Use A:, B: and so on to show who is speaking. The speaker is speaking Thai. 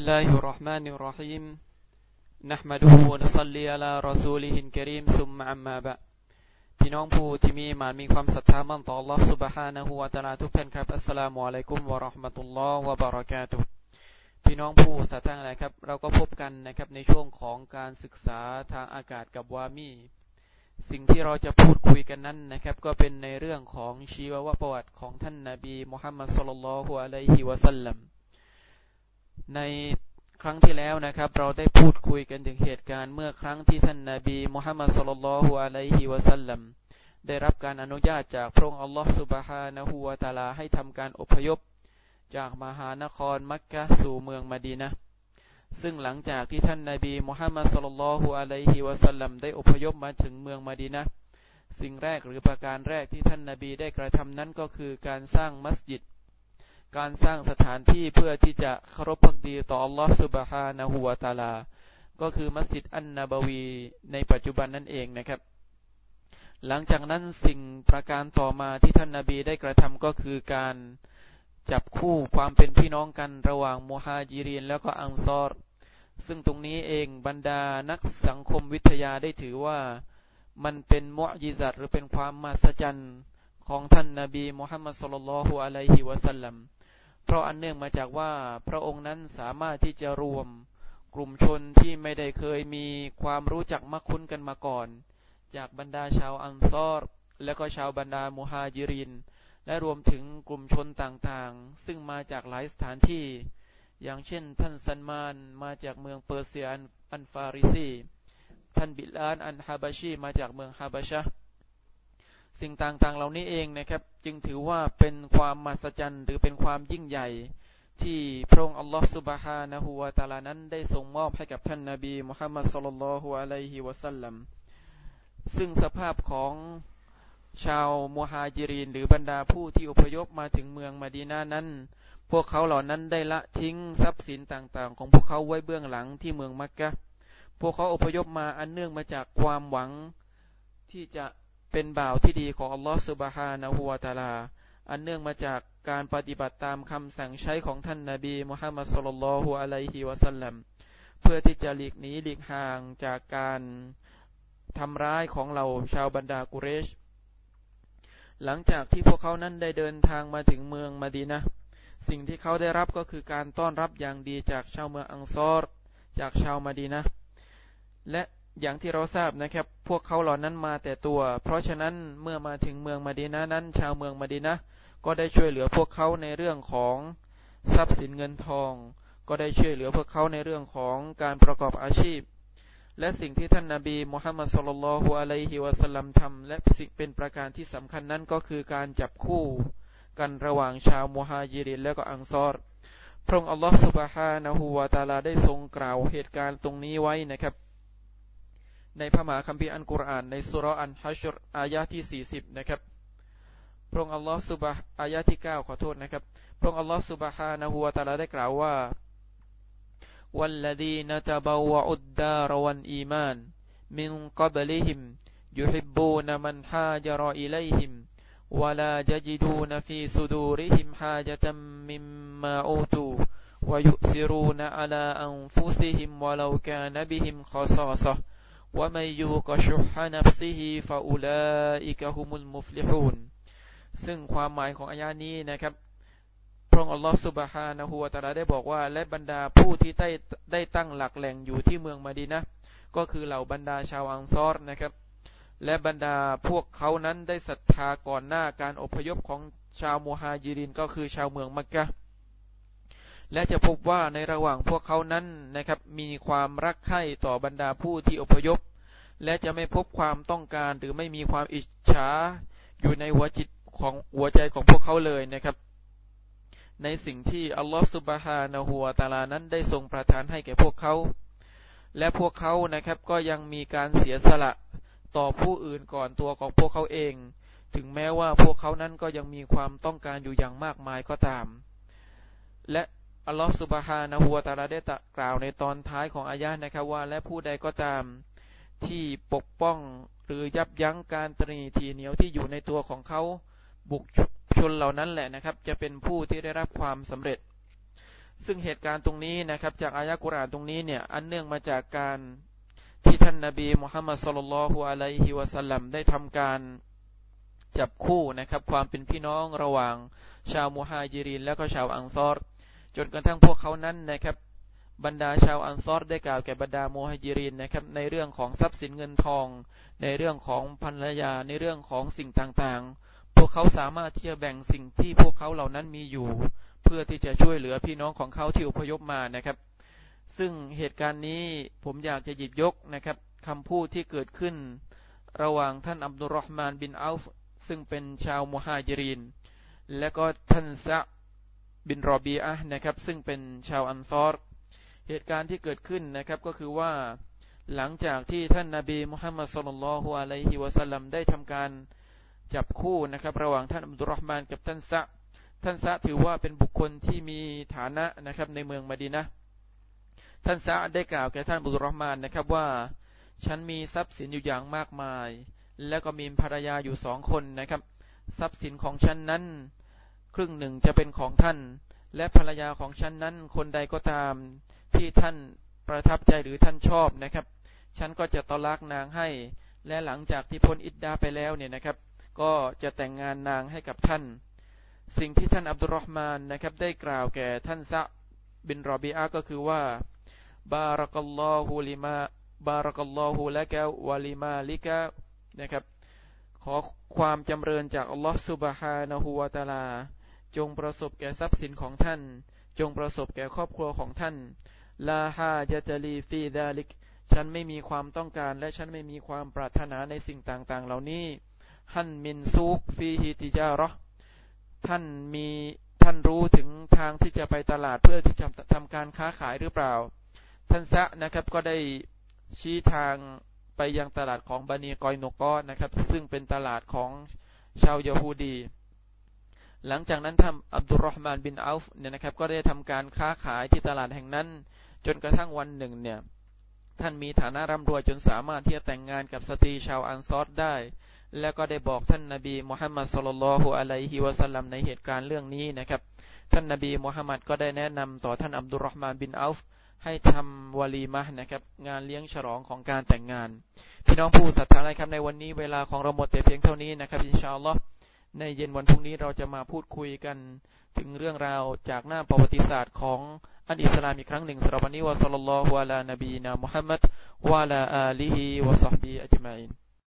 A: الله الرحمن الرحيم نحمده ونصلي على رسوله الكريم ثم عما بعد พี่น้องผู้ที่มีมานมีความศรัทธามั่นต่อ Allah سبحانه และ تعالى ทุกท่านครับ السلام عليكم ورحمة الله وبركاته าพี่น้องผู้ศรัทธาอะไรครับเราก็พบกันนะครับในช่วงของการศึกษาทางอากาศกับวามี สิ่งที่เราจะพูดคุยกันนั้นนะครับ ก็เป็นในเรื่องของชีวประวัติของท่านนาบีมุฮัมมัดสุลลัลฮุอะลัยฮิวะสัลลัมในครั้งที่แล้วนะครับเราได้พูดคุยกันถึงเหตุการณ์เมื่อครั้งที่ท่านนาบีมุฮัมมัดสุลลัลฮุอะลัยฮิวะสัลลัมได้รับการอนุญาตจากพระองค์อัลลอฮฺสุบฮานะฮูวะตาลา ให้ทำการอพยพ จากมหานครมักกะสู่เมืองมาดีนะซึ่งหลังจากที่ท่านนาบีมุฮัมมัดสุลลัลฮุอะลัยฮิวะสัลลัมได้อพยพมาถึงเมืองมาดีนะสิ่งแรกหรือประการแรกที่ท่านนาบีได้กระทำนั้นก็คือการสร้างมัสยิดการสร้างสถานที่เพื่อที่จะเคารพพักดีต่ออัลลอฮฺสุบฮานะฮูวาตาลา ก็คือมัสยิดอันนาบวี ในปัจจุบันนั่นเองนะครับ หลังจากนั้นสิ่งประการต่อมาที่ท่านนาบีได้กระทำก็คือการจับคู่ความเป็นพี่น้องกันระหว่างมุฮาจิรินแล้วก็อังซอร ซึ่งตรงนี้เองบรรดานักสังคมวิทยาได้ถือว่ามันเป็นมุอยิซัต หรือเป็นความมหัศจรรย์ของท่านนาบีมุฮัมมัดสุลลัลฮุอะลัยฮิวะสัลลัมเพราะอันเนื่องมาจากว่าพระองค์นั้นสามารถที่จะรวมกลุ่มชนที่ไม่ได้เคยมีความรู้จักมักคุ้นกันมาก่อน จากบรรดาชาวอันซอรและก็ชาวบรรดามุฮาจิริน และรวมถึงกลุ่มชนต่างๆ ซึ่งมาจากหลายสถานที่ อย่างเช่น ท่านซันมานมาจากเมืองเปอร์เซียอันฟาริซี ท่านบิลานอันฮาบาชีมาจากเมืองฮาบาชะสิ่งต่างๆเหล่านี้เองนะครับจึงถือว่าเป็นความมหัศจรรย์หรือเป็นความยิ่งใหญ่ที่พระองค์อัลลอฮฺสุบฮานะฮูวาตาลานั้น ได้ทรงมอบให้กับท่านนาบีมุฮัมมัดสุลลัลฮุอะลัยฮิวะสัลลัมซึ่งสภาพของชาวมุฮาจิรินหรือบรรดาผู้ที่อพยพมาถึงเมืองมาดีนานั้น พวกเขาเหล่านั้นได้ละทิ้งทรัพย์สินต่าง ๆ ของพวกเขาไว้เบื้องหลังที่เมืองมักกะพวกเขาอพยพมาอันเนื่องมาจากความหวังที่จะเป็นบ่าวที่ดีของอัลลอฮฺสุบฮานะฮุวาตาลา อันเนื่องมาจากการปฏิบัติตามคำสั่งใช้ของท่านนาบีมุฮัมมัดสุลลัลฮุอะลัยฮิวะสัลลัม เพื่อที่จะหลีกหนีหลีกห่างจากการทำร้ายของเราชาวบรรดากุเรช หลังจากที่พวกเขานั้นได้เดินทางมาถึงเมืองมาดีนะ สิ่งที่เขาได้รับก็คือการต้อนรับอย่างดีจากชาวเมืองอังซอรจากชาวมาดีนะ และอย่างที่เราทราบนะครับ พวกเขาเหล่านั้นมาแต่ตัว เพราะฉะนั้นเมื่อมาถึงเมืองมาดีนะนั้น ชาวเมืองมาดีนะก็ได้ช่วยเหลือพวกเขาในเรื่องของทรัพย์สินเงินทอง ก็ได้ช่วยเหลือพวกเขาในเรื่องของการประกอบอาชีพ และสิ่งที่ท่านนาบีมุฮัมมัดสุลลัลฮุอะลัยฮิวะสลัมทำและสิ่งเป็นประการที่สำคัญนั้นก็คือการจับคู่ กันระหว่างชาวมุฮายิรินและก็อังซอรพระองค์อัลลอฮฺสุบฮานะฮูวาตาลาได้ทรงกล่าวเหตุการณ์ตรงนี้ไว้นะครับในพระมหาคัมภีร์อันกุรอานในสุรอันฮัชรอายะที่40นะครับพระองค์อัลลอฮฺสุบะอายะที่9ขอโทษนะครับพระองค์อัลลอฮฺสุบะฮานะฮูวะตาลาได้กล่าวว่า والذين تبوأوا الدار والإيمان من قبلهم يحبون من هاجر إليهم ولا يجدون في صدورهم حاجة مما أوتوا ويؤثرون على أنفسهم ولو كان بهم خصاصة ومن يوق شح نفسه فأولئك هم المفلحون ซึ่งความหมายของอายานี้นะครับ พระองค์อัลลอฮฺสุบฮานะฮูวะตาลาได้บอกว่า และบรรดาผู้ที่ได้ได้ตั้งหลักแหล่งอยู่ที่เมืองมาดีนะ ก็คือเหล่าบรรดาชาวอังซอรนะครับ และบรรดาพวกเขานั้นได้ศรัทธาก่อนหน้าการอพยพของชาวมูฮาจิรินก็คือชาวเมืองมักกะและจะพบว่าในระหว่างพวกเขานั้นนะครับ มีความรักใคร่ต่อบรรดาผู้ที่อพยพและจะไม่พบความต้องการ หรือไม่มีความอิจฉาอยู่ในหัวจิตของหัวใจของพวกเขาเลยนะครับ ในสิ่งที่อัลลอฮฺสุบฮานะหัวตาลานั้นได้ทรงประทานให้แก่พวกเขา และพวกเขานะครับก็ยังมีการเสียสละ ต่อผู้อื่นก่อนตัวของพวกเขาเอง ถึงแม้ว่าพวกเขานั้นก็ยังมีความต้องการอยู่อย่างมากมายก็ตาม และอัลลอฮฺสุบฮานะฮัวตาลาได้กล่าวในตอนท้ายของอายะนะครับว่า และผู้ใดก็ตามที่ปกป้องหรือยับยั้งการตรีทีเหนียวที่อยู่ในตัวของเขาบุคชนเหล่านั้นแหละนะครับ จะเป็นผู้ที่ได้รับความสำเร็จ ซึ่งเหตุการณ์ตรงนี้นะครับ จากอายะกุรานตรงนี้เนี่ยอันเนื่องมาจากการที่ท่านนาบีมุฮัมมัดสุลลัลฮุอะลัยฮิวะสัลลัมได้ทำการจับคู่นะครับความเป็นพี่น้องระหว่างชาวมุฮาจิริน และก็ชาวอังซอร์จนกระทั่งพวกเขานั้นนะครับ บรรดาชาวอันซอรได้กล่าวแก่บรรดาโมฮิจิรินนะครับในเรื่องของทรัพย์สินเงินทองในเรื่องของภรรยาในเรื่องของสิ่งต่างๆ พวกเขาสามารถที่จะแบ่งสิ่งที่พวกเขาเหล่านั้นมีอยู่ เพื่อที่จะช่วยเหลือพี่น้องของเขาที่อพยพมานะครับ ซึ่งเหตุการณ์นี้ผมอยากจะหยิบยกนะครับคำพูดที่เกิดขึ้น ระหว่างท่านอับดุลรหมานบินอัลฟซึ่งเป็นชาวโมฮิจิรินและก็ท่านซะบินรอบีอะนะครับซึ่งเป็นชาวอันซอรเหตุการณ์ที่เกิดขึ้นนะครับ ก็คือว่าหลังจากที่ท่านนาบีมุฮัมมัดสุลลัลฮุอะลัยฮิวะสัลลัมได้ทำการจับคู่นะครับระหว่างท่านอับดุลรห์มานกับท่านซะท่านซะถือว่าเป็นบุคคลที่มีฐานะนะครับในเมืองมาดีนะท่านซะได้กล่าวแก่ท่านอับดุลรห์มานนะครับว่า ฉันมีทรัพย์สินอยู่อย่างมากมาย และก็มีภรรยาอยู่สองคนนะครับ ทรัพย์สินของฉันนั้นครึ่งหนึ่งจะเป็นของท่าน และภรรยาของฉันนั้น คนใดก็ตามที่ท่านประทับใจหรือท่านชอบนะครับฉันก็จะตอลักนางให้ และหลังจากที่พ้นอิดดาไปแล้วเนี่ยนะครับ ก็จะแต่งงานนางให้กับท่าน สิ่งที่ท่านอับดุลรฮ์มานนะครับ ได้กล่าวแก่ท่านซะบินรอบีอาก็คือว่าบารักัลลอฮูลิมา บารักัลลอฮูและกวาลิมาลิกะนะครับ ขอความจำเริญจากอัลลอฮฺสุบฮานะฮูวาตาลาจงประสบแก่ทรัพย์สินของท่าน จงประสบแก่ครอบครัวของท่าน ลาฮายาจลี ฟีดาลิก ฉันไม่มีความต้องการและฉันไม่มีความปรารถนาในสิ่งต่าง ๆ เหล่านี้ฮันมินซูก ฟีฮิติยาระท่านมี ท่านรู้ถึงทางที่จะไปตลาดเพื่อที่จะทำการค้าขายหรือเปล่า ท่านซะนะครับก็ได้ชี้ทางไปยังตลาดของบานีกอยโนกอนะครับ ซึ่งเป็นตลาดของชาวยาฮูดีหลังจากนั้นท่านอับดุลรอฮ์มานบินอัลฟ์เนี่ยนะครับก็ได้ทำการค้าขายที่ตลาดแห่งนั้น จนกระทั่งวันหนึ่งเนี่ยท่านมีฐานะร่ำรวยจนสามารถที่จะแต่งงานกับสตรีชาวอันซอรได้ แล้วก็ได้บอกท่านนาบีมุฮัมมัดสุลลัลฮุอะลัยฮิวะสัลลัมในเหตุการณ์เรื่องนี้นะครับท่านนาบีมุฮัมมัดก็ได้แนะนำต่อท่านอับดุลรอฮ์มานบินอัลฟ์ให้ทำวาลีมะนะครับงานเลี้ยงฉลองของการแต่งงาน พี่น้องผู้ศรัทธาครับในวันนี้เวลาของเราหมดแต่เพียงเท่านี้นะครับอินชาอัลลอฮ์ในเย็นวันพรุ่งนี้เราจะมาพูดคุยกันถึงเรื่องราวจากหน้าประวัติศาสตร์ของอันอิสลามอีกครั้งหนึ่งสำหรับวันนี้วะสัลลัลลอฮุอะลานบีนามุฮัมมัดวะลาอาลีฮิวะซัฮบี อัจมัยน์